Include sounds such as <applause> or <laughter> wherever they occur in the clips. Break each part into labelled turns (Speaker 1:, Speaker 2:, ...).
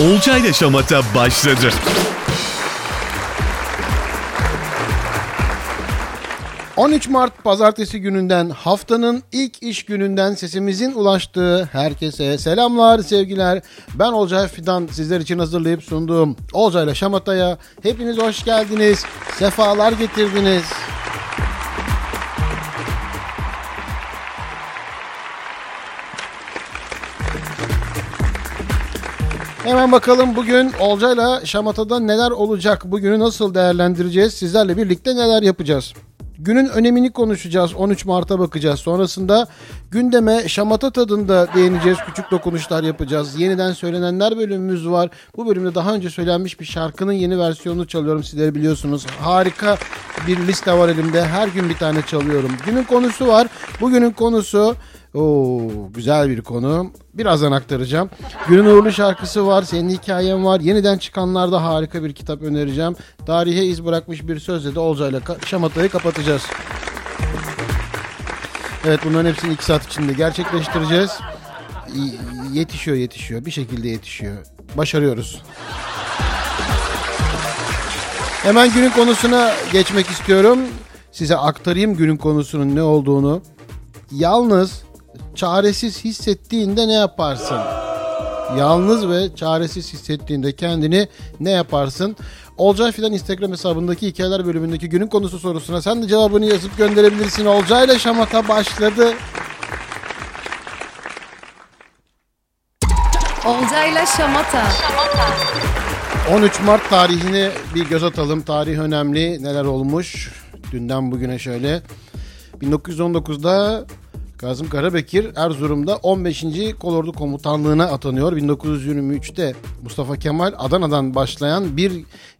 Speaker 1: Olcayla Şamata başladı.
Speaker 2: ...13 Mart pazartesi gününden haftanın ilk iş gününden sesimizin ulaştığı herkese selamlar sevgiler. Ben Olcay Fidan sizler için hazırlayıp sunduğum Olcayla Şamata'ya hepiniz hoş geldiniz. Sefalar getirdiniz. Hemen bakalım bugün Olcay'la Şamata'da neler olacak? Bugünü nasıl değerlendireceğiz? Sizlerle birlikte neler yapacağız? Günün önemini konuşacağız. 13 Mart'a bakacağız. Sonrasında gündeme şamata tadında değineceğiz. Küçük dokunuşlar yapacağız. Yeniden söylenenler bölümümüz var. Bu bölümde daha önce söylenmiş bir şarkının yeni versiyonunu çalıyorum. Sizleri biliyorsunuz. Harika bir liste var elimde. Her gün bir tane çalıyorum. Günün konusu var. Bugünün konusu Oo, güzel bir konu. Birazdan aktaracağım. Günün uğurlu şarkısı var. Senin hikayen var. Yeniden çıkanlarda harika bir kitap önereceğim. Tarihe iz bırakmış bir sözle de Olcay'la Şamata'yı kapatacağız. Evet bunların hepsini iki saat içinde gerçekleştireceğiz. Yetişiyor yetişiyor. Bir şekilde yetişiyor. Başarıyoruz. Hemen günün konusuna geçmek istiyorum. Size aktarayım günün konusunun ne olduğunu. Yalnız çaresiz hissettiğinde ne yaparsın? Yalnız ve çaresiz hissettiğinde kendini ne yaparsın? Olcay filan Instagram hesabındaki hikayeler bölümündeki günün konusu sorusuna sen de cevabını yazıp gönderebilirsin. Olcay ile Şamata başladı.
Speaker 3: Olcayla Şamata.
Speaker 2: 13 Mart tarihine bir göz atalım. Tarih önemli. Neler olmuş? Dünden bugüne şöyle. 1919'da Kazım Karabekir Erzurum'da 15. Kolordu Komutanlığı'na atanıyor. 1923'te Mustafa Kemal Adana'dan başlayan bir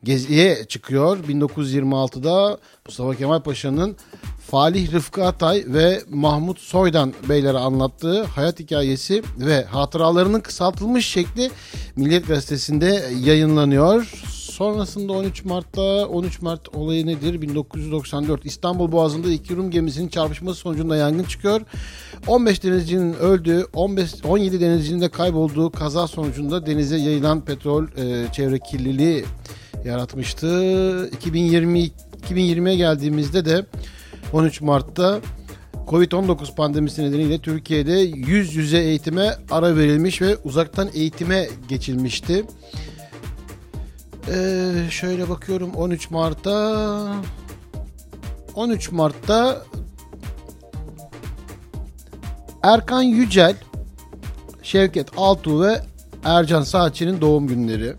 Speaker 2: geziye çıkıyor. 1926'da Mustafa Kemal Paşa'nın Falih Rıfkı Atay ve Mahmut Soydan beylere anlattığı hayat hikayesi ve hatıralarının kısaltılmış şekli Milliyet Gazetesi'nde yayınlanıyor. Sonrasında 13 Mart'ta 13 Mart olayı nedir? 1994 İstanbul Boğazı'nda iki Rum gemisinin çarpışması sonucunda yangın çıkıyor. 15 denizcinin öldüğü, 15 17 denizcinin de kaybolduğu kaza sonucunda denize yayılan petrol e, çevre kirliliği yaratmıştı. 2020 2020'ye geldiğimizde de 13 Mart'ta Covid-19 pandemisi nedeniyle Türkiye'de yüz yüze eğitime ara verilmiş ve uzaktan eğitime geçilmişti. Ee, şöyle bakıyorum 13 Mart'ta 13 Mart'ta Erkan Yücel, Şevket Altuğ ve Ercan Saatçı'nın doğum günleri.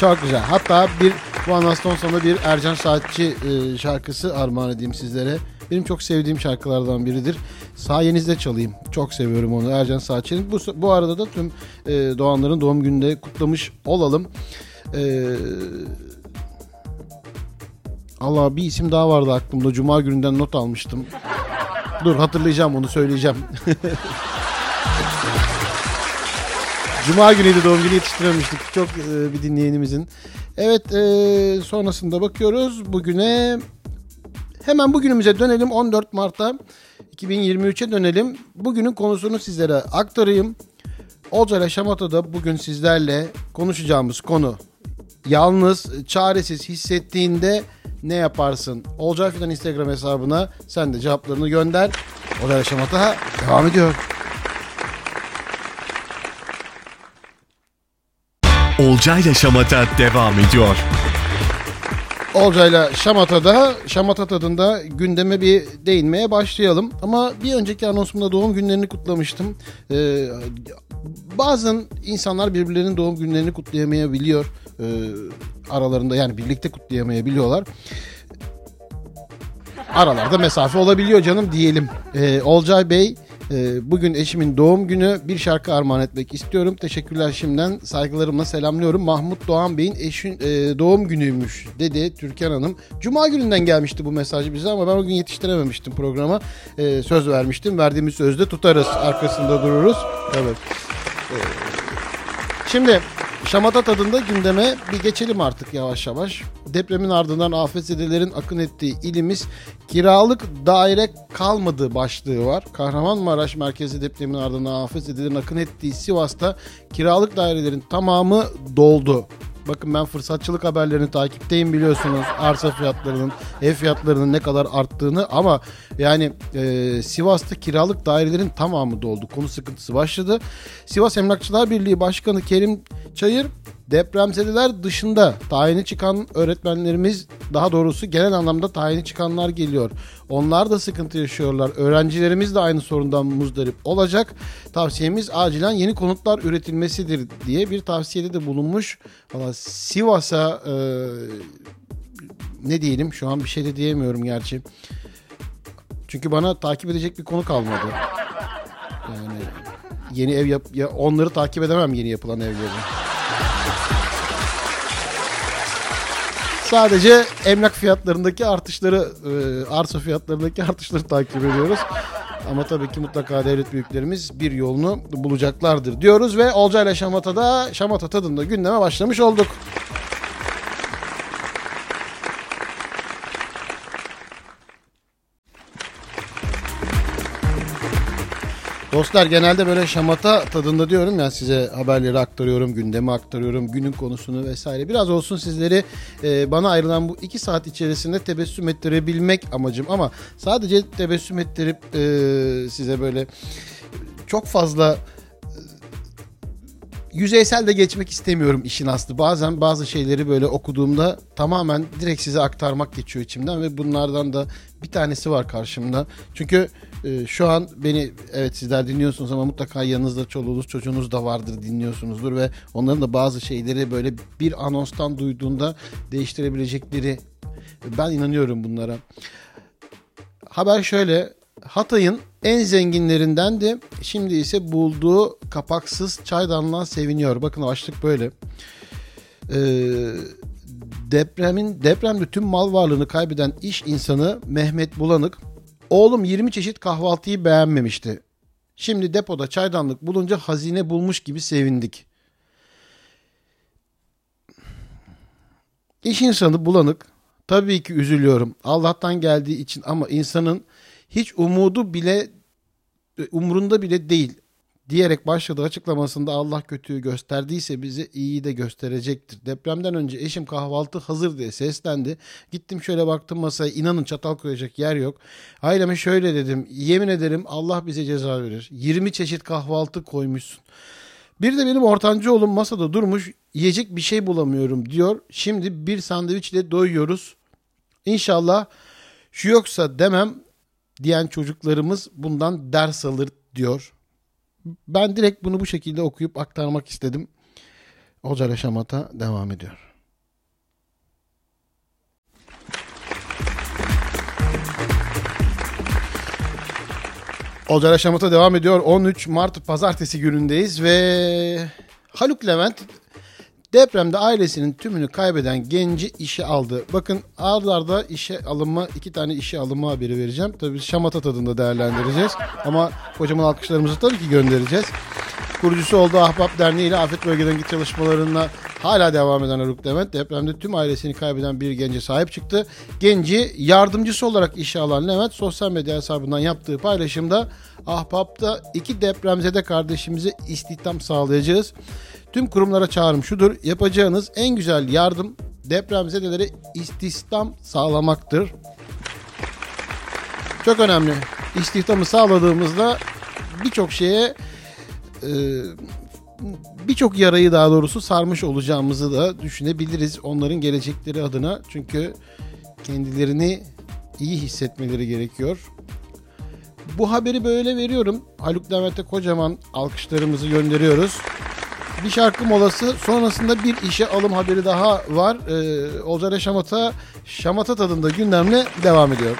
Speaker 2: Çok güzel. Hatta bir bu anonstan sonra bir Ercan Saatçi e, şarkısı armağan edeyim sizlere. Benim çok sevdiğim şarkılardan biridir. Sayenizde çalayım. Çok seviyorum onu Ercan Saatçı'nın. Bu, bu arada da tüm e, doğanların doğum gününde kutlamış olalım. E, Allah bir isim daha vardı aklımda. Cuma gününden not almıştım. Dur hatırlayacağım onu söyleyeceğim. <laughs> Cuma günüydü doğum günü yetiştirememiştik. Çok e, bir dinleyenimizin. Evet e, sonrasında bakıyoruz bugüne. Hemen bugünümüze dönelim 14 Mart'ta 2023'e dönelim. Bugünün konusunu sizlere aktarayım. Olcay ile Şamata'da bugün sizlerle konuşacağımız konu yalnız, çaresiz hissettiğinde ne yaparsın? Olcay Fidan Instagram hesabına sen de cevaplarını gönder. Olcay ile Şamata devam ediyor.
Speaker 1: Olcayla Şamata devam ediyor.
Speaker 2: Olcay'la Şamata'da, Şamata tadında gündeme bir değinmeye başlayalım. Ama bir önceki anonsumda doğum günlerini kutlamıştım. Ee, bazen insanlar birbirlerinin doğum günlerini kutlayamayabiliyor. Ee, aralarında yani birlikte kutlayamayabiliyorlar. Aralarda mesafe olabiliyor canım diyelim. Ee, Olcay Bey ee, bugün eşimin doğum günü bir şarkı armağan etmek istiyorum. Teşekkürler şimdiden saygılarımla selamlıyorum. Mahmut Doğan Bey'in eşin e, doğum günüymüş dedi Türkan Hanım. Cuma gününden gelmişti bu mesaj bize ama ben o gün yetiştirememiştim programa. Ee, söz vermiştim. Verdiğimiz sözde tutarız. Arkasında dururuz. Evet. Ee, şimdi Şamata tadında gündeme bir geçelim artık yavaş yavaş. Depremin ardından afetzedelerin akın ettiği ilimiz kiralık daire kalmadı başlığı var. Kahramanmaraş merkezi depremin ardından afetzedelerin akın ettiği Sivas'ta kiralık dairelerin tamamı doldu. Bakın ben fırsatçılık haberlerini takipteyim biliyorsunuz. Arsa fiyatlarının, ev fiyatlarının ne kadar arttığını ama yani e, Sivas'ta kiralık dairelerin tamamı doldu. Konu sıkıntısı başladı. Sivas Emlakçılar Birliği Başkanı Kerim Çayır depremzedeler dışında tayini çıkan öğretmenlerimiz daha doğrusu genel anlamda tayini çıkanlar geliyor. Onlar da sıkıntı yaşıyorlar. Öğrencilerimiz de aynı sorundan muzdarip olacak. Tavsiyemiz acilen yeni konutlar üretilmesidir diye bir tavsiyede de bulunmuş. Valla Sivas'a e, ne diyelim şu an bir şey de diyemiyorum gerçi. Çünkü bana takip edecek bir konu kalmadı. Yani yeni ev yap ya onları takip edemem yeni yapılan evleri. Sadece emlak fiyatlarındaki artışları, e, arsa fiyatlarındaki artışları takip ediyoruz. Ama tabii ki mutlaka devlet büyüklerimiz bir yolunu bulacaklardır diyoruz ve Olca ile Şamata'da Şamata tadında gündeme başlamış olduk. Dostlar genelde böyle şamata tadında diyorum ya size haberleri aktarıyorum, gündemi aktarıyorum, günün konusunu vesaire. Biraz olsun sizleri e, bana ayrılan bu iki saat içerisinde tebessüm ettirebilmek amacım. Ama sadece tebessüm ettirip e, size böyle çok fazla yüzeysel de geçmek istemiyorum işin aslı. Bazen bazı şeyleri böyle okuduğumda tamamen direkt size aktarmak geçiyor içimden ve bunlardan da bir tanesi var karşımda. Çünkü e, şu an beni evet sizler dinliyorsunuz ama mutlaka yanınızda çoluğunuz çocuğunuz da vardır dinliyorsunuzdur ve onların da bazı şeyleri böyle bir anonstan duyduğunda değiştirebilecekleri ben inanıyorum bunlara. Haber şöyle Hatay'ın en zenginlerindendi. Şimdi ise bulduğu kapaksız çaydanlığa seviniyor. Bakın başlık böyle. Ee, depremin depremde tüm mal varlığını kaybeden iş insanı Mehmet Bulanık oğlum 20 çeşit kahvaltıyı beğenmemişti. Şimdi depoda çaydanlık bulunca hazine bulmuş gibi sevindik. İş insanı Bulanık tabii ki üzülüyorum. Allah'tan geldiği için ama insanın hiç umudu bile umrunda bile değil diyerek başladığı açıklamasında Allah kötüyü gösterdiyse bize iyi de gösterecektir. Depremden önce eşim kahvaltı hazır diye seslendi. Gittim şöyle baktım masaya inanın çatal koyacak yer yok. Aileme şöyle dedim yemin ederim Allah bize ceza verir. 20 çeşit kahvaltı koymuşsun. Bir de benim ortancı oğlum masada durmuş yiyecek bir şey bulamıyorum diyor. Şimdi bir sandviçle doyuyoruz. İnşallah şu yoksa demem diyen çocuklarımız bundan ders alır diyor. Ben direkt bunu bu şekilde okuyup aktarmak istedim. Hoca Şamata devam ediyor. Olcay Şamata devam ediyor. 13 Mart pazartesi günündeyiz ve Haluk Levent depremde ailesinin tümünü kaybeden genci işe aldı. Bakın ağırlarda işe alınma iki tane işe alınma haberi vereceğim. Tabii Şamata tadında değerlendireceğiz. Ama kocaman alkışlarımızı tabii ki göndereceğiz. Kurucusu olduğu Ahbap Derneği ile afet bölgelerindeki çalışmalarına hala devam eden Haluk Levent depremde tüm ailesini kaybeden bir gence sahip çıktı. Genci yardımcısı olarak işe alan Levent sosyal medya hesabından yaptığı paylaşımda Ahbap'ta iki depremzede kardeşimize istihdam sağlayacağız. Tüm kurumlara çağrım şudur. Yapacağınız en güzel yardım depremzedelere istihdam sağlamaktır. Çok önemli. İstihdamı sağladığımızda birçok şeye e, birçok yarayı daha doğrusu sarmış olacağımızı da düşünebiliriz onların gelecekleri adına. Çünkü kendilerini iyi hissetmeleri gerekiyor. Bu haberi böyle veriyorum. Haluk Levent'e kocaman alkışlarımızı gönderiyoruz. Bir şarkı molası sonrasında bir işe alım haberi daha var. Ee, Olcay Şamata Şamata tadında gündemle devam ediyor.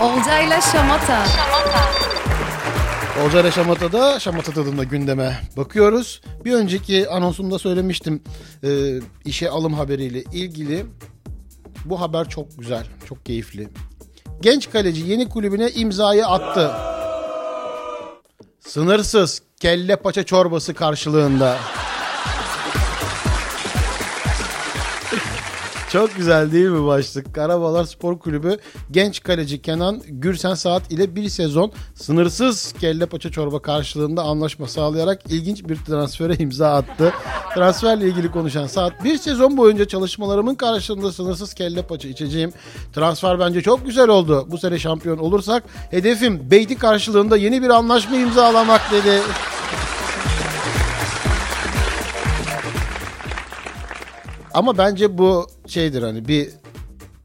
Speaker 3: Olcayla Şamata.
Speaker 2: Olcay Şamata'da Şamata tadında gündeme bakıyoruz. Bir önceki anonsumda söylemiştim e, işe alım haberiyle ilgili. Bu haber çok güzel, çok keyifli. Genç kaleci yeni kulübüne imzayı attı. Sınırsız kelle paça çorbası karşılığında. Çok güzel değil mi başlık? Karabalar Spor Kulübü genç kaleci Kenan Gürsen Saat ile bir sezon sınırsız kelle paça çorba karşılığında anlaşma sağlayarak ilginç bir transfere imza attı. Transferle ilgili konuşan Saat bir sezon boyunca çalışmalarımın karşılığında sınırsız kelle paça içeceğim. Transfer bence çok güzel oldu. Bu sene şampiyon olursak hedefim Beyti karşılığında yeni bir anlaşma imzalamak dedi. Ama bence bu şeydir hani bir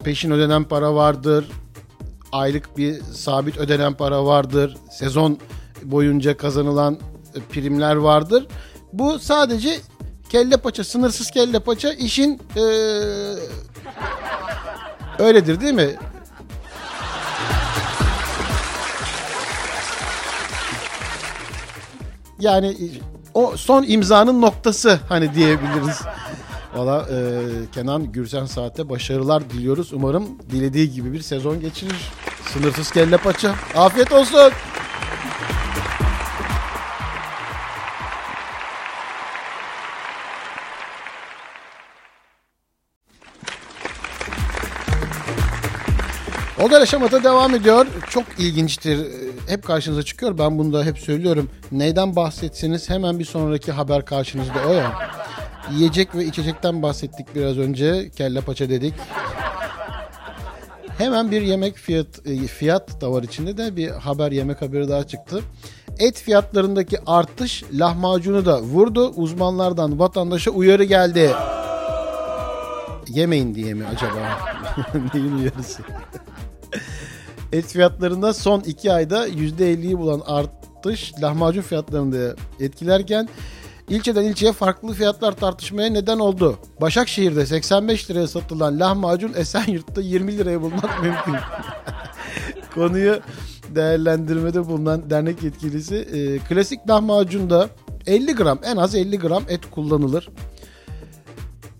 Speaker 2: peşin ödenen para vardır. Aylık bir sabit ödenen para vardır. Sezon boyunca kazanılan e, primler vardır. Bu sadece kelle paça, sınırsız kelle paça işin eee, öyledir değil mi? Yani o son imzanın noktası hani diyebiliriz. Valla e, Kenan Gürsen Saat'te başarılar diliyoruz. Umarım dilediği gibi bir sezon geçirir. Sınırsız kelle paça. Afiyet olsun. Olga Yaşamat'a devam ediyor. Çok ilginçtir. Hep karşınıza çıkıyor. Ben bunu da hep söylüyorum. Neyden bahsetseniz hemen bir sonraki haber karşınızda o ya. Yiyecek ve içecekten bahsettik biraz önce. Kelle paça dedik. Hemen bir yemek fiyat e, fiyat da var içinde de bir haber yemek haberi daha çıktı. Et fiyatlarındaki artış lahmacunu da vurdu. Uzmanlardan vatandaşa uyarı geldi. Yemeyin diye mi acaba? <laughs> Neyin uyarısı? Et fiyatlarında son iki ayda %50'yi bulan artış lahmacun fiyatlarını da etkilerken ilçeden ilçeye farklı fiyatlar tartışmaya neden oldu. Başakşehir'de 85 liraya satılan lahmacun Esenyurt'ta 20 liraya bulmak <laughs> mümkün. <laughs> Konuyu değerlendirmede bulunan dernek yetkilisi e, klasik lahmacunda 50 gram en az 50 gram et kullanılır.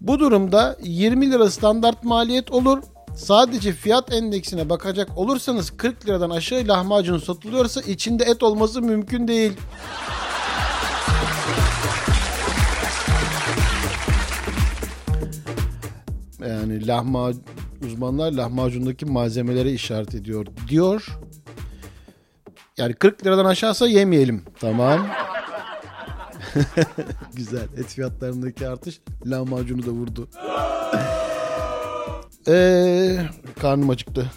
Speaker 2: Bu durumda 20 lira standart maliyet olur. Sadece fiyat endeksine bakacak olursanız 40 liradan aşağı lahmacun satılıyorsa içinde et olması mümkün değil. Yani lahma uzmanlar lahmacundaki malzemelere işaret ediyor diyor. Yani 40 liradan aşağısa yemeyelim. Tamam. <laughs> Güzel. Et fiyatlarındaki artış lahmacunu da vurdu. Ee, karnım acıktı.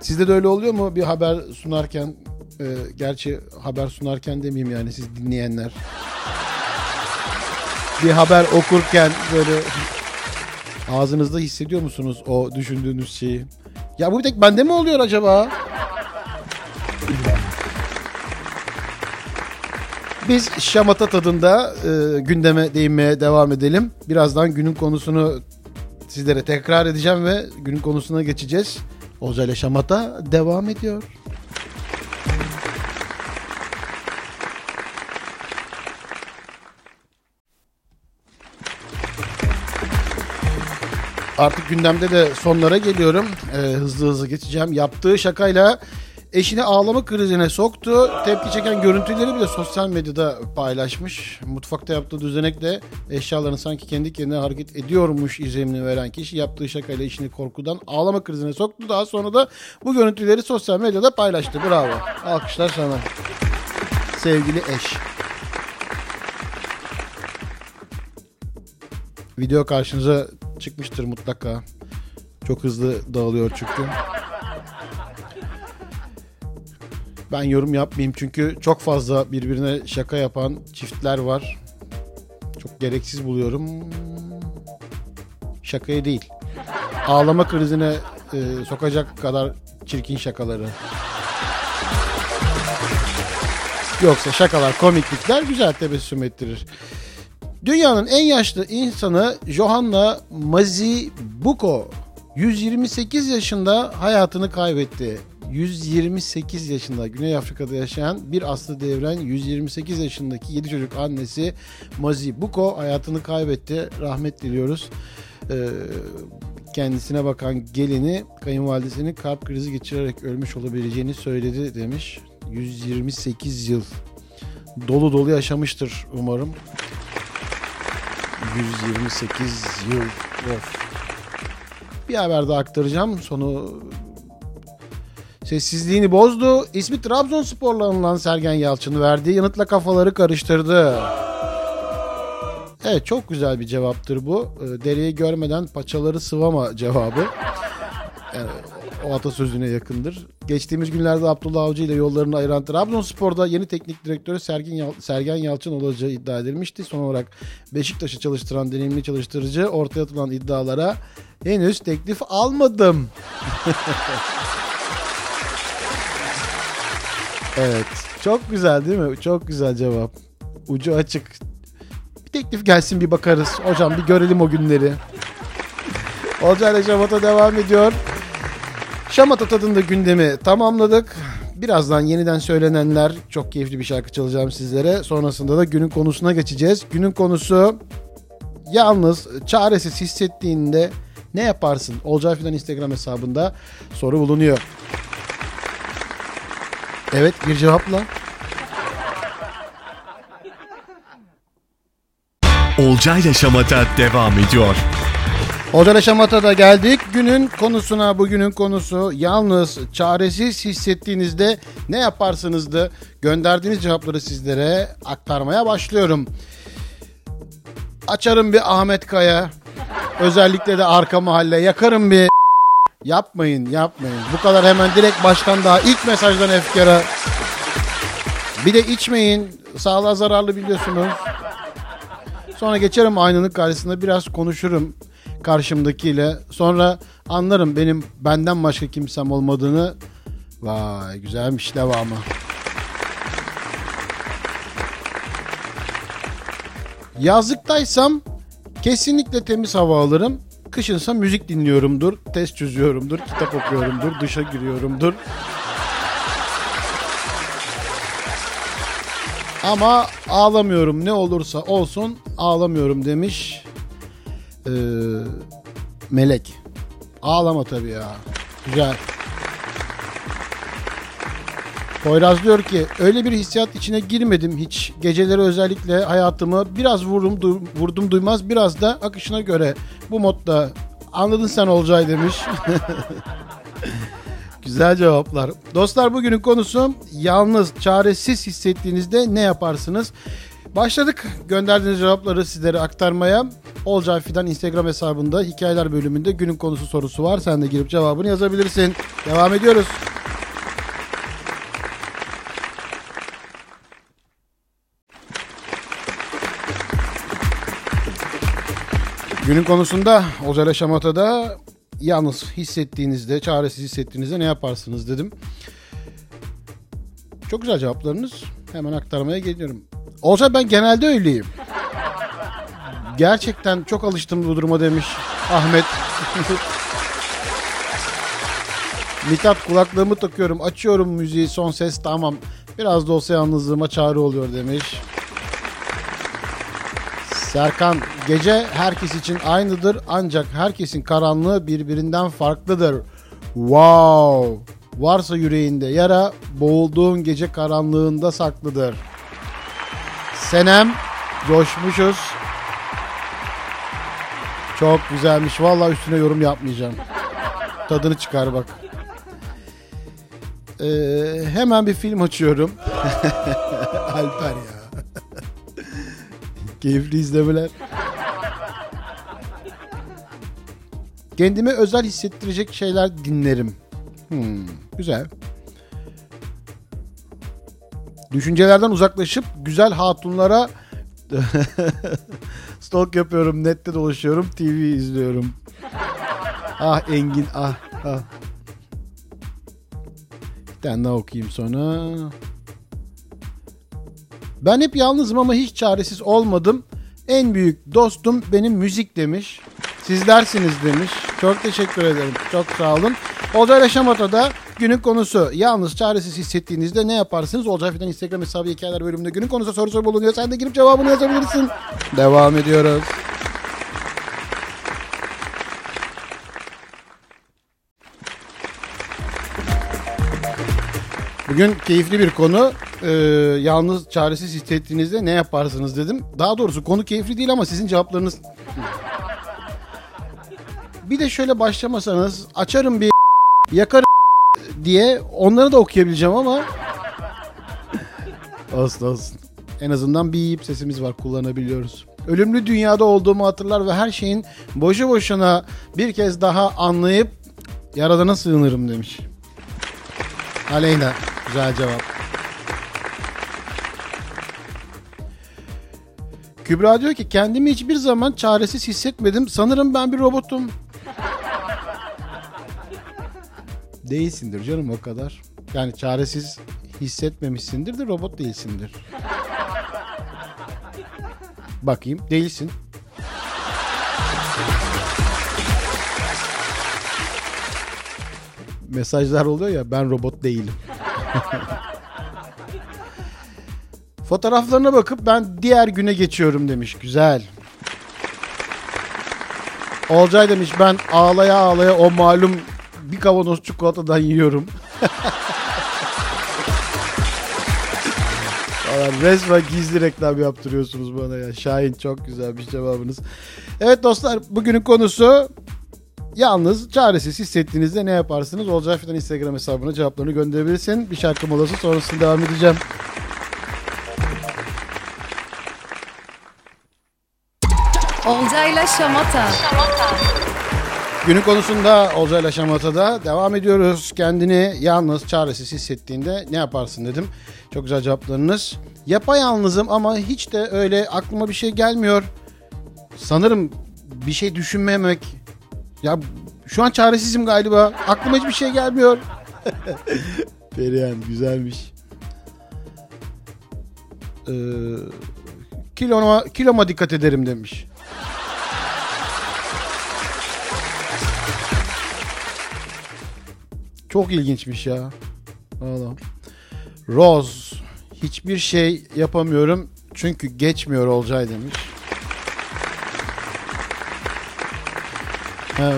Speaker 2: Sizde de öyle oluyor mu bir haber sunarken? e, gerçi haber sunarken demeyeyim yani siz dinleyenler. Bir haber okurken böyle ağzınızda hissediyor musunuz o düşündüğünüz şeyi? Ya bu bir tek bende mi oluyor acaba? Biz şamata tadında e, gündeme değinmeye devam edelim. Birazdan günün konusunu sizlere tekrar edeceğim ve günün konusuna geçeceğiz. İle şamata devam ediyor. Artık gündemde de sonlara geliyorum. Ee, hızlı hızlı geçeceğim. Yaptığı şakayla eşini ağlama krizine soktu. Tepki çeken görüntüleri bile sosyal medyada paylaşmış. Mutfakta yaptığı düzenekle eşyalarını sanki kendi kendine hareket ediyormuş izlenimini veren kişi yaptığı şakayla eşini korkudan ağlama krizine soktu. Daha sonra da bu görüntüleri sosyal medyada paylaştı. Bravo. Alkışlar sana. Sevgili eş. Video karşınıza çıkmıştır mutlaka. Çok hızlı dağılıyor çünkü. Ben yorum yapmayayım çünkü çok fazla birbirine şaka yapan çiftler var. Çok gereksiz buluyorum. Şakayı değil. Ağlama krizine e, sokacak kadar çirkin şakaları. Yoksa şakalar, komiklikler güzel tebessüm ettirir. Dünyanın en yaşlı insanı Johanna Mazibuko 128 yaşında hayatını kaybetti. 128 yaşında Güney Afrika'da yaşayan bir aslı devren 128 yaşındaki 7 çocuk annesi Mazibuko hayatını kaybetti. Rahmet diliyoruz. Ee, kendisine bakan gelini kayınvalidesinin kalp krizi geçirerek ölmüş olabileceğini söyledi demiş. 128 yıl. Dolu dolu yaşamıştır umarım. 128 yıl. Of. Bir haber daha aktaracağım. Sonu sessizliğini bozdu. İsmi Trabzonspor'la anılan Sergen Yalçın verdiği yanıtla kafaları karıştırdı. Evet çok güzel bir cevaptır bu. Ee, Dereyi görmeden paçaları sıvama cevabı. Yani o atasözüne yakındır. Geçtiğimiz günlerde Abdullah Avcı ile yollarını ayıran Trabzonspor'da yeni teknik direktörü Sergen, Yal- Sergen Yalçın olacağı iddia edilmişti. Son olarak Beşiktaş'ı çalıştıran deneyimli çalıştırıcı ortaya atılan iddialara henüz teklif almadım. <laughs> evet. Çok güzel değil mi? Çok güzel cevap. Ucu açık. Bir teklif gelsin bir bakarız. Hocam bir görelim o günleri. Olcayla Şamata devam ediyor. Şamata tadında gündemi tamamladık. Birazdan yeniden söylenenler çok keyifli bir şarkı çalacağım sizlere. Sonrasında da günün konusuna geçeceğiz. Günün konusu yalnız çaresiz hissettiğinde ne yaparsın? Olcay Fidan Instagram hesabında soru bulunuyor. Evet bir cevapla.
Speaker 1: Olcayla Şamata devam ediyor.
Speaker 2: Olcay Şamat'a da geldik. Günün konusuna bugünün konusu yalnız çaresiz hissettiğinizde ne yaparsınızdı? Gönderdiğiniz cevapları sizlere aktarmaya başlıyorum. Açarım bir Ahmet Kaya. Özellikle de arka mahalle yakarım bir Yapmayın yapmayın. Bu kadar hemen direkt baştan daha ilk mesajdan efkara. Bir de içmeyin. Sağlığa zararlı biliyorsunuz. Sonra geçerim aynanın karşısında biraz konuşurum karşımdakiyle. Sonra anlarım benim benden başka kimsem olmadığını. Vay güzelmiş devamı. Yazlıktaysam kesinlikle temiz hava alırım. Kışınsa müzik dinliyorumdur, test çözüyorumdur, kitap okuyorumdur, dışa giriyorumdur. Ama ağlamıyorum ne olursa olsun ağlamıyorum demiş ee, Melek. Ağlama tabii ya. Güzel. Poyraz diyor ki öyle bir hissiyat içine girmedim hiç. Geceleri özellikle hayatımı biraz vurdum, du- vurdum duymaz biraz da akışına göre bu modda anladın sen Olcay demiş. <laughs> Güzel cevaplar. Dostlar bugünün konusu yalnız, çaresiz hissettiğinizde ne yaparsınız? Başladık gönderdiğiniz cevapları sizlere aktarmaya. Olcay Instagram hesabında hikayeler bölümünde günün konusu sorusu var. Sen de girip cevabını yazabilirsin. Devam ediyoruz. Günün konusunda Olcay Şamata'da yalnız hissettiğinizde, çaresiz hissettiğinizde ne yaparsınız dedim. Çok güzel cevaplarınız. Hemen aktarmaya geliyorum. Olcay ben genelde öyleyim. Gerçekten çok alıştım bu duruma demiş Ahmet. Mithat kulaklığımı takıyorum, açıyorum müziği, son ses tamam. Biraz da olsa yalnızlığıma çare oluyor demiş. Serkan gece herkes için aynıdır ancak herkesin karanlığı birbirinden farklıdır. Wow! Varsa yüreğinde yara boğulduğun gece karanlığında saklıdır. Senem coşmuşuz. Çok güzelmiş. Vallahi üstüne yorum yapmayacağım. Tadını çıkar bak. Ee, hemen bir film açıyorum. <laughs> Alper ya. Keyifli izlemeler. Kendime özel hissettirecek şeyler dinlerim. Hmm, güzel. Düşüncelerden uzaklaşıp güzel hatunlara <laughs> stalk yapıyorum, nette dolaşıyorum, TV izliyorum. Ah Engin, ah, ah. Bir tane daha okuyayım sonra. Ben hep yalnızım ama hiç çaresiz olmadım. En büyük dostum benim müzik demiş. Sizlersiniz demiş. Çok teşekkür ederim. Çok sağ olun. Olcay Şamata'da günün konusu yalnız çaresiz hissettiğinizde ne yaparsınız? Olcay Fidan Instagram hesabı hikayeler bölümünde günün konusu soru soru bulunuyor. Sen de girip cevabını yazabilirsin. Devam ediyoruz. Bugün keyifli bir konu. Ee, yalnız çaresiz hissettiğinizde ne yaparsınız dedim. Daha doğrusu konu keyifli değil ama sizin cevaplarınız... Bir de şöyle başlamasanız açarım bir yakarım diye onları da okuyabileceğim ama... <laughs> olsun olsun. En azından bir yiyip sesimiz var kullanabiliyoruz. Ölümlü dünyada olduğumu hatırlar ve her şeyin boşu boşuna bir kez daha anlayıp Yaradana sığınırım demiş. Aleyna. Güzel cevap. Kübra diyor ki kendimi hiçbir zaman çaresiz hissetmedim. Sanırım ben bir robotum. Değilsindir canım o kadar. Yani çaresiz hissetmemişsindir de robot değilsindir. Bakayım değilsin. Mesajlar oluyor ya ben robot değilim. <laughs> Fotoğraflarına bakıp ben diğer güne geçiyorum demiş. Güzel. Olcay demiş ben ağlaya ağlaya o malum bir kavanoz çikolatadan yiyorum. Falan resmen gizli reklam yaptırıyorsunuz bana ya. Şahin çok güzel bir cevabınız. Evet dostlar bugünün konusu Yalnız çaresiz hissettiğinizde ne yaparsınız? Olcay Fidan Instagram hesabına cevaplarını gönderebilirsin. Bir şarkı molası sonrasında devam edeceğim.
Speaker 3: Olcayla Şamata.
Speaker 2: Günün konusunda Olcayla Şamata'da devam ediyoruz. Kendini yalnız, çaresiz hissettiğinde ne yaparsın dedim. Çok güzel cevaplarınız. Yapayalnızım ama hiç de öyle aklıma bir şey gelmiyor. Sanırım bir şey düşünmemek. Ya şu an çaresizim galiba. Aklıma hiçbir şey gelmiyor. <laughs> Perihan güzelmiş. Ee, kiloma, kiloma dikkat ederim demiş. Çok ilginçmiş ya. Valla. Rose. Hiçbir şey yapamıyorum çünkü geçmiyor Olcay demiş. Ha,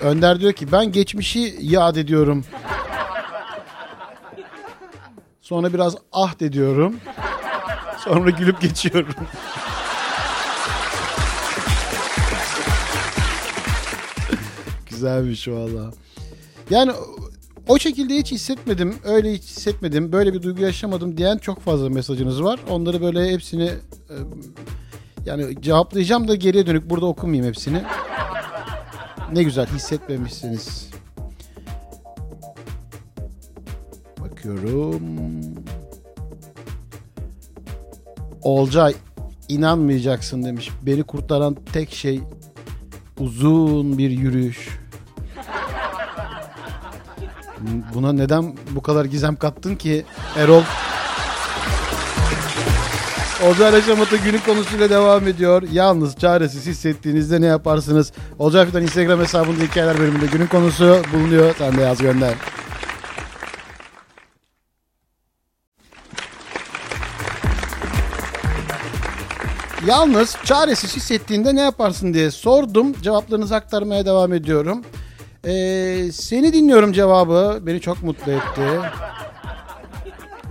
Speaker 2: Önder diyor ki ben geçmişi yad ediyorum. Sonra biraz ah de diyorum. Sonra gülüp geçiyorum. <laughs> Güzelmiş valla. Yani o şekilde hiç hissetmedim, öyle hiç hissetmedim, böyle bir duygu yaşamadım diyen çok fazla mesajınız var. Onları böyle hepsini e, yani cevaplayacağım da geriye dönük burada okumayayım hepsini. Ne güzel hissetmemişsiniz. Bakıyorum. Olcay inanmayacaksın demiş. Beni kurtaran tek şey uzun bir yürüyüş. Buna neden bu kadar gizem kattın ki Erol? Olcay Yaşamatı günün konusuyla devam ediyor. Yalnız çaresiz hissettiğinizde ne yaparsınız? Olcay Fidan Instagram hesabında hikayeler bölümünde günün konusu bulunuyor. Sen de yaz gönder. Yalnız çaresiz hissettiğinde ne yaparsın diye sordum. Cevaplarınızı aktarmaya devam ediyorum. Ee, seni dinliyorum cevabı. Beni çok mutlu etti.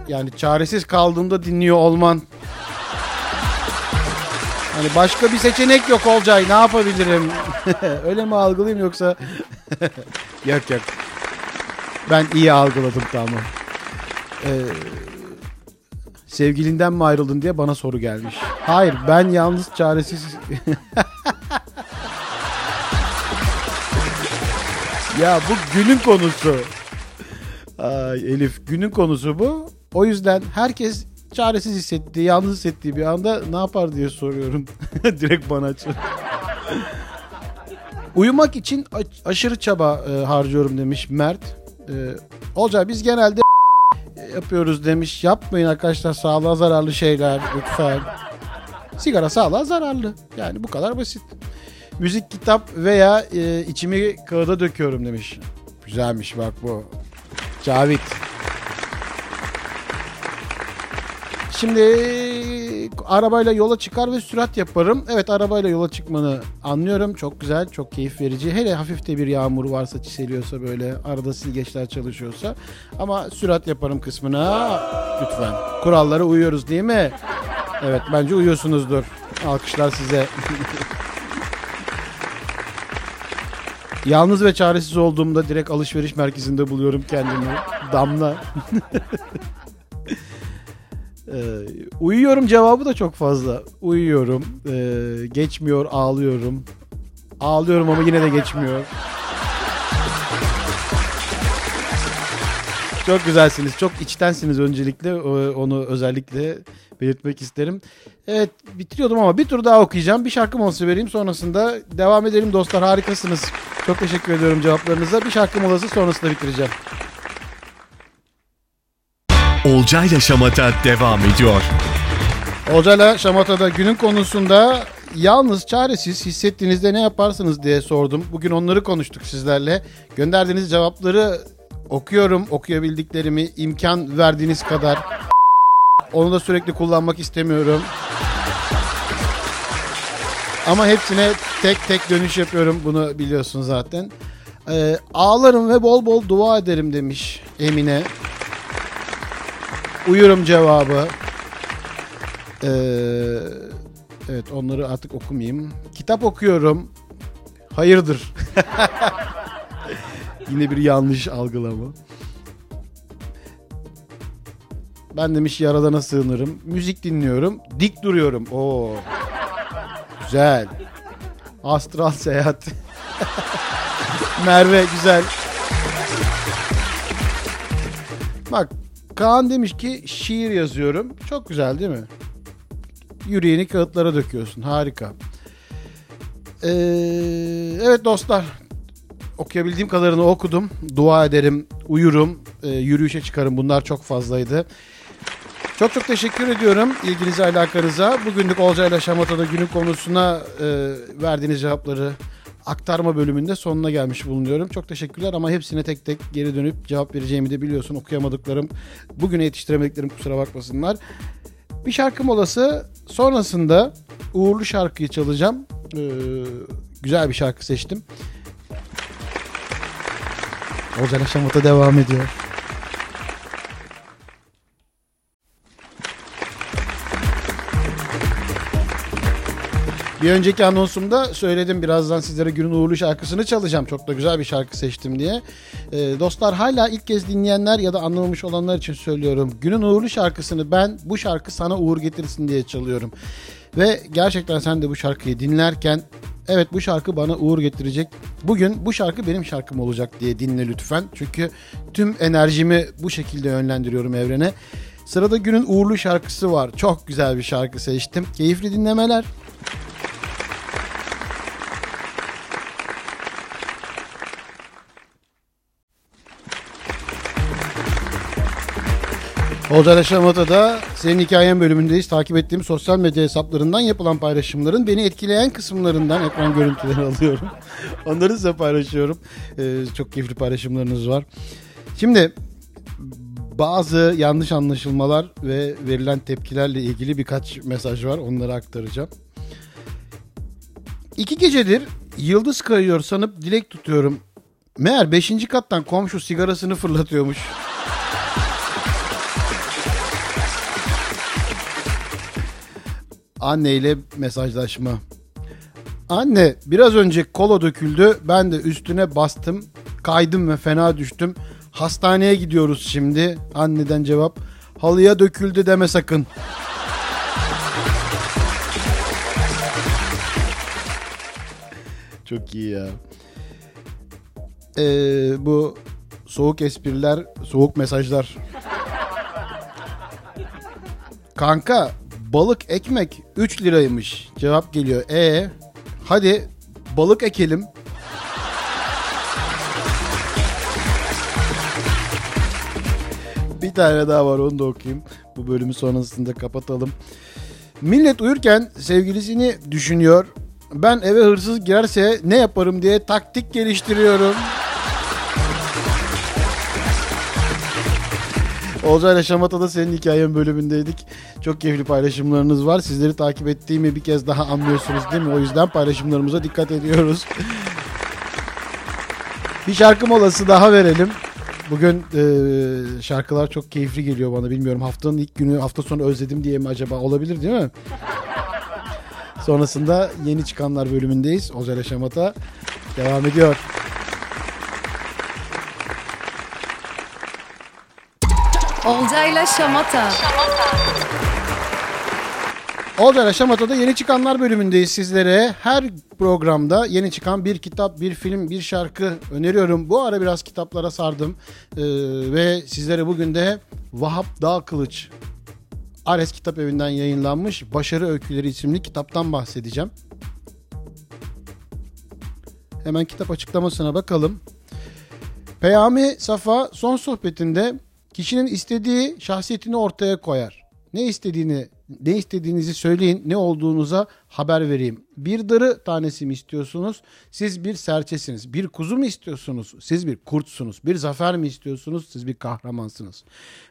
Speaker 2: Yani çaresiz kaldığımda dinliyor olman. Hani başka bir seçenek yok Olcay. Ne yapabilirim? <laughs> Öyle mi algılayayım yoksa? <laughs> yok yok. Ben iyi algıladım tamam. Ee, sevgilinden mi ayrıldın diye bana soru gelmiş. Hayır ben yalnız çaresiz... <laughs> ya bu günün konusu. Ay Elif günün konusu bu. O yüzden herkes çaresiz hissettiği, yalnız hissettiği bir anda ne yapar diye soruyorum. <laughs> Direkt bana açın. Uyumak için aşırı çaba e, harcıyorum demiş Mert. E, Olcay biz genelde <laughs> yapıyoruz demiş. Yapmayın arkadaşlar sağlığa zararlı şeyler lütfen. Sigara sağlığa zararlı. Yani bu kadar basit. Müzik, kitap veya e, içimi kağıda döküyorum demiş. Güzelmiş bak bu. Cavit. Şimdi arabayla yola çıkar ve sürat yaparım. Evet arabayla yola çıkmanı anlıyorum. Çok güzel, çok keyif verici. Hele hafif de bir yağmur varsa, çiseliyorsa böyle arada silgeçler çalışıyorsa. Ama sürat yaparım kısmına lütfen. Kurallara uyuyoruz değil mi? Evet bence uyuyorsunuzdur. Alkışlar size. <laughs> Yalnız ve çaresiz olduğumda direkt alışveriş merkezinde buluyorum kendimi. Damla. <laughs> Ee, uyuyorum cevabı da çok fazla. Uyuyorum. Ee, geçmiyor ağlıyorum. Ağlıyorum ama yine de geçmiyor. Çok güzelsiniz. Çok içtensiniz öncelikle. O- Onu özellikle belirtmek isterim. Evet bitiriyordum ama bir tur daha okuyacağım. Bir şarkı molası vereyim. Sonrasında devam edelim dostlar. Harikasınız. Çok teşekkür ediyorum cevaplarınıza. Bir şarkı molası sonrasında bitireceğim.
Speaker 1: Olcayla Şamata devam ediyor.
Speaker 2: Olcayla Şamata'da günün konusunda yalnız çaresiz hissettiğinizde ne yaparsınız diye sordum. Bugün onları konuştuk sizlerle. Gönderdiğiniz cevapları okuyorum. Okuyabildiklerimi imkan verdiğiniz kadar. Onu da sürekli kullanmak istemiyorum. Ama hepsine tek tek dönüş yapıyorum. Bunu biliyorsun zaten. Ee, ağlarım ve bol bol dua ederim demiş Emine. Uyurum cevabı. Ee, evet onları artık okumayayım. Kitap okuyorum. Hayırdır? <laughs> Yine bir yanlış algılama. Ben demiş yaradana sığınırım. Müzik dinliyorum. Dik duruyorum. Oo. Güzel. Astral seyahat. <laughs> Merve güzel. Bak Kaan demiş ki şiir yazıyorum. Çok güzel değil mi? Yüreğini kağıtlara döküyorsun. Harika. Ee, evet dostlar. Okuyabildiğim kadarını okudum. Dua ederim, uyurum, e, yürüyüşe çıkarım. Bunlar çok fazlaydı. Çok çok teşekkür ediyorum ilginize alakanıza. Bugünlük Olcayla Şamata'da günün konusuna e, verdiğiniz cevapları aktarma bölümünde sonuna gelmiş bulunuyorum. Çok teşekkürler ama hepsine tek tek geri dönüp cevap vereceğimi de biliyorsun. Okuyamadıklarım, bugüne yetiştiremediklerim kusura bakmasınlar. Bir şarkı molası sonrasında uğurlu şarkıyı çalacağım. Ee, güzel bir şarkı seçtim. Olcayla Şamata devam ediyor. Bir önceki anonsumda söyledim birazdan sizlere günün uğurlu şarkısını çalacağım. Çok da güzel bir şarkı seçtim diye. Ee, dostlar hala ilk kez dinleyenler ya da anlamamış olanlar için söylüyorum. Günün uğurlu şarkısını ben bu şarkı sana uğur getirsin diye çalıyorum. Ve gerçekten sen de bu şarkıyı dinlerken evet bu şarkı bana uğur getirecek. Bugün bu şarkı benim şarkım olacak diye dinle lütfen. Çünkü tüm enerjimi bu şekilde yönlendiriyorum evrene. Sırada günün uğurlu şarkısı var. Çok güzel bir şarkı seçtim. Keyifli dinlemeler. Olcay Şamata'da senin hikayen bölümündeyiz. Takip ettiğim sosyal medya hesaplarından yapılan paylaşımların beni etkileyen kısımlarından ekran görüntüleri <laughs> alıyorum. Onları size paylaşıyorum. Ee, çok keyifli paylaşımlarınız var. Şimdi bazı yanlış anlaşılmalar ve verilen tepkilerle ilgili birkaç mesaj var. Onları aktaracağım. İki gecedir yıldız kayıyor sanıp dilek tutuyorum. Meğer beşinci kattan komşu sigarasını fırlatıyormuş. Anne ile mesajlaşma. Anne biraz önce kola döküldü. Ben de üstüne bastım. Kaydım ve fena düştüm. Hastaneye gidiyoruz şimdi. Anneden cevap. Halıya döküldü deme sakın. Çok iyi ya. Ee, bu soğuk espriler, soğuk mesajlar. Kanka balık ekmek 3 liraymış. Cevap geliyor. E hadi balık ekelim. Bir tane daha var onu da okuyayım. Bu bölümü sonrasında kapatalım. Millet uyurken sevgilisini düşünüyor. Ben eve hırsız girerse ne yaparım diye taktik geliştiriyorum. Olcay'la Şamata'da senin hikayen bölümündeydik. Çok keyifli paylaşımlarınız var. Sizleri takip ettiğimi bir kez daha anlıyorsunuz değil mi? O yüzden paylaşımlarımıza dikkat ediyoruz. bir şarkı molası daha verelim. Bugün e, şarkılar çok keyifli geliyor bana. Bilmiyorum haftanın ilk günü hafta sonu özledim diye mi acaba olabilir değil mi? Sonrasında yeni çıkanlar bölümündeyiz. Olcay'la Şamata devam ediyor.
Speaker 3: Olcayla Şamata.
Speaker 2: Olcayla Şamata'da yeni çıkanlar bölümündeyiz sizlere. Her programda yeni çıkan bir kitap, bir film, bir şarkı öneriyorum. Bu ara biraz kitaplara sardım. Ee, ve sizlere bugün de Vahap Dağ Kılıç Ares Kitap Evi'nden yayınlanmış Başarı Öyküleri isimli kitaptan bahsedeceğim. Hemen kitap açıklamasına bakalım. Peyami Safa son sohbetinde kişinin istediği şahsiyetini ortaya koyar. Ne istediğini, ne istediğinizi söyleyin, ne olduğunuza haber vereyim. Bir darı tanesi mi istiyorsunuz? Siz bir serçesiniz. Bir kuzu mu istiyorsunuz? Siz bir kurtsunuz. Bir zafer mi istiyorsunuz? Siz bir kahramansınız.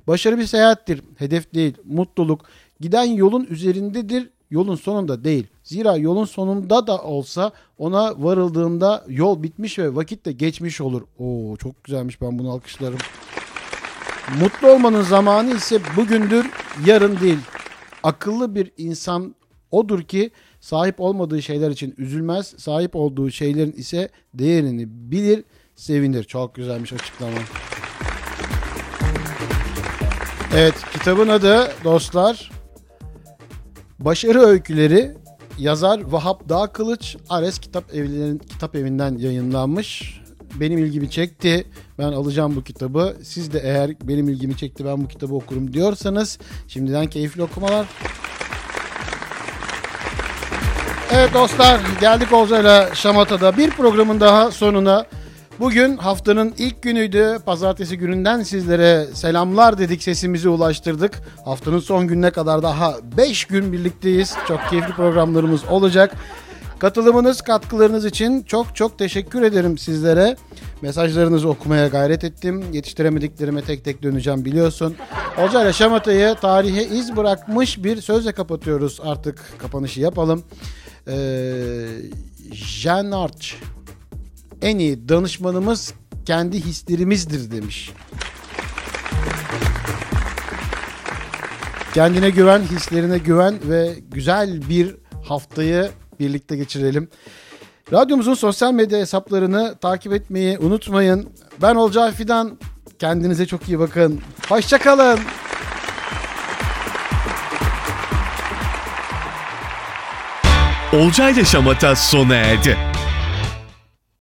Speaker 2: Başarı bir seyahattir. Hedef değil. Mutluluk. Giden yolun üzerindedir. Yolun sonunda değil. Zira yolun sonunda da olsa ona varıldığında yol bitmiş ve vakit de geçmiş olur. Oo çok güzelmiş ben bunu alkışlarım. Mutlu olmanın zamanı ise bugündür, yarın değil. Akıllı bir insan odur ki sahip olmadığı şeyler için üzülmez, sahip olduğu şeylerin ise değerini bilir, sevinir. Çok güzelmiş açıklama. Evet, kitabın adı dostlar Başarı Öyküleri. Yazar Vahap Dağ Kılıç Ares Kitap Evlerinin Kitap Evi'nden yayınlanmış. Benim ilgimi çekti. Ben alacağım bu kitabı. Siz de eğer benim ilgimi çekti ben bu kitabı okurum diyorsanız şimdiden keyifli okumalar. Evet dostlar geldik Olcay'la Şamata'da bir programın daha sonuna. Bugün haftanın ilk günüydü. Pazartesi gününden sizlere selamlar dedik sesimizi ulaştırdık. Haftanın son gününe kadar daha 5 gün birlikteyiz. Çok keyifli programlarımız olacak. Katılımınız, katkılarınız için çok çok teşekkür ederim sizlere. Mesajlarınızı okumaya gayret ettim. Yetiştiremediklerime tek tek döneceğim biliyorsun. Olcayla Şamata'yı tarihe iz bırakmış bir sözle kapatıyoruz. Artık kapanışı yapalım. Ee, Jean Arch en iyi danışmanımız kendi hislerimizdir demiş. Kendine güven, hislerine güven ve güzel bir haftayı birlikte geçirelim. Radyomuzun sosyal medya hesaplarını takip etmeyi unutmayın. Ben Olcay Fidan. Kendinize çok iyi bakın. Hoşçakalın.
Speaker 1: Olcayla Şamata sona erdi.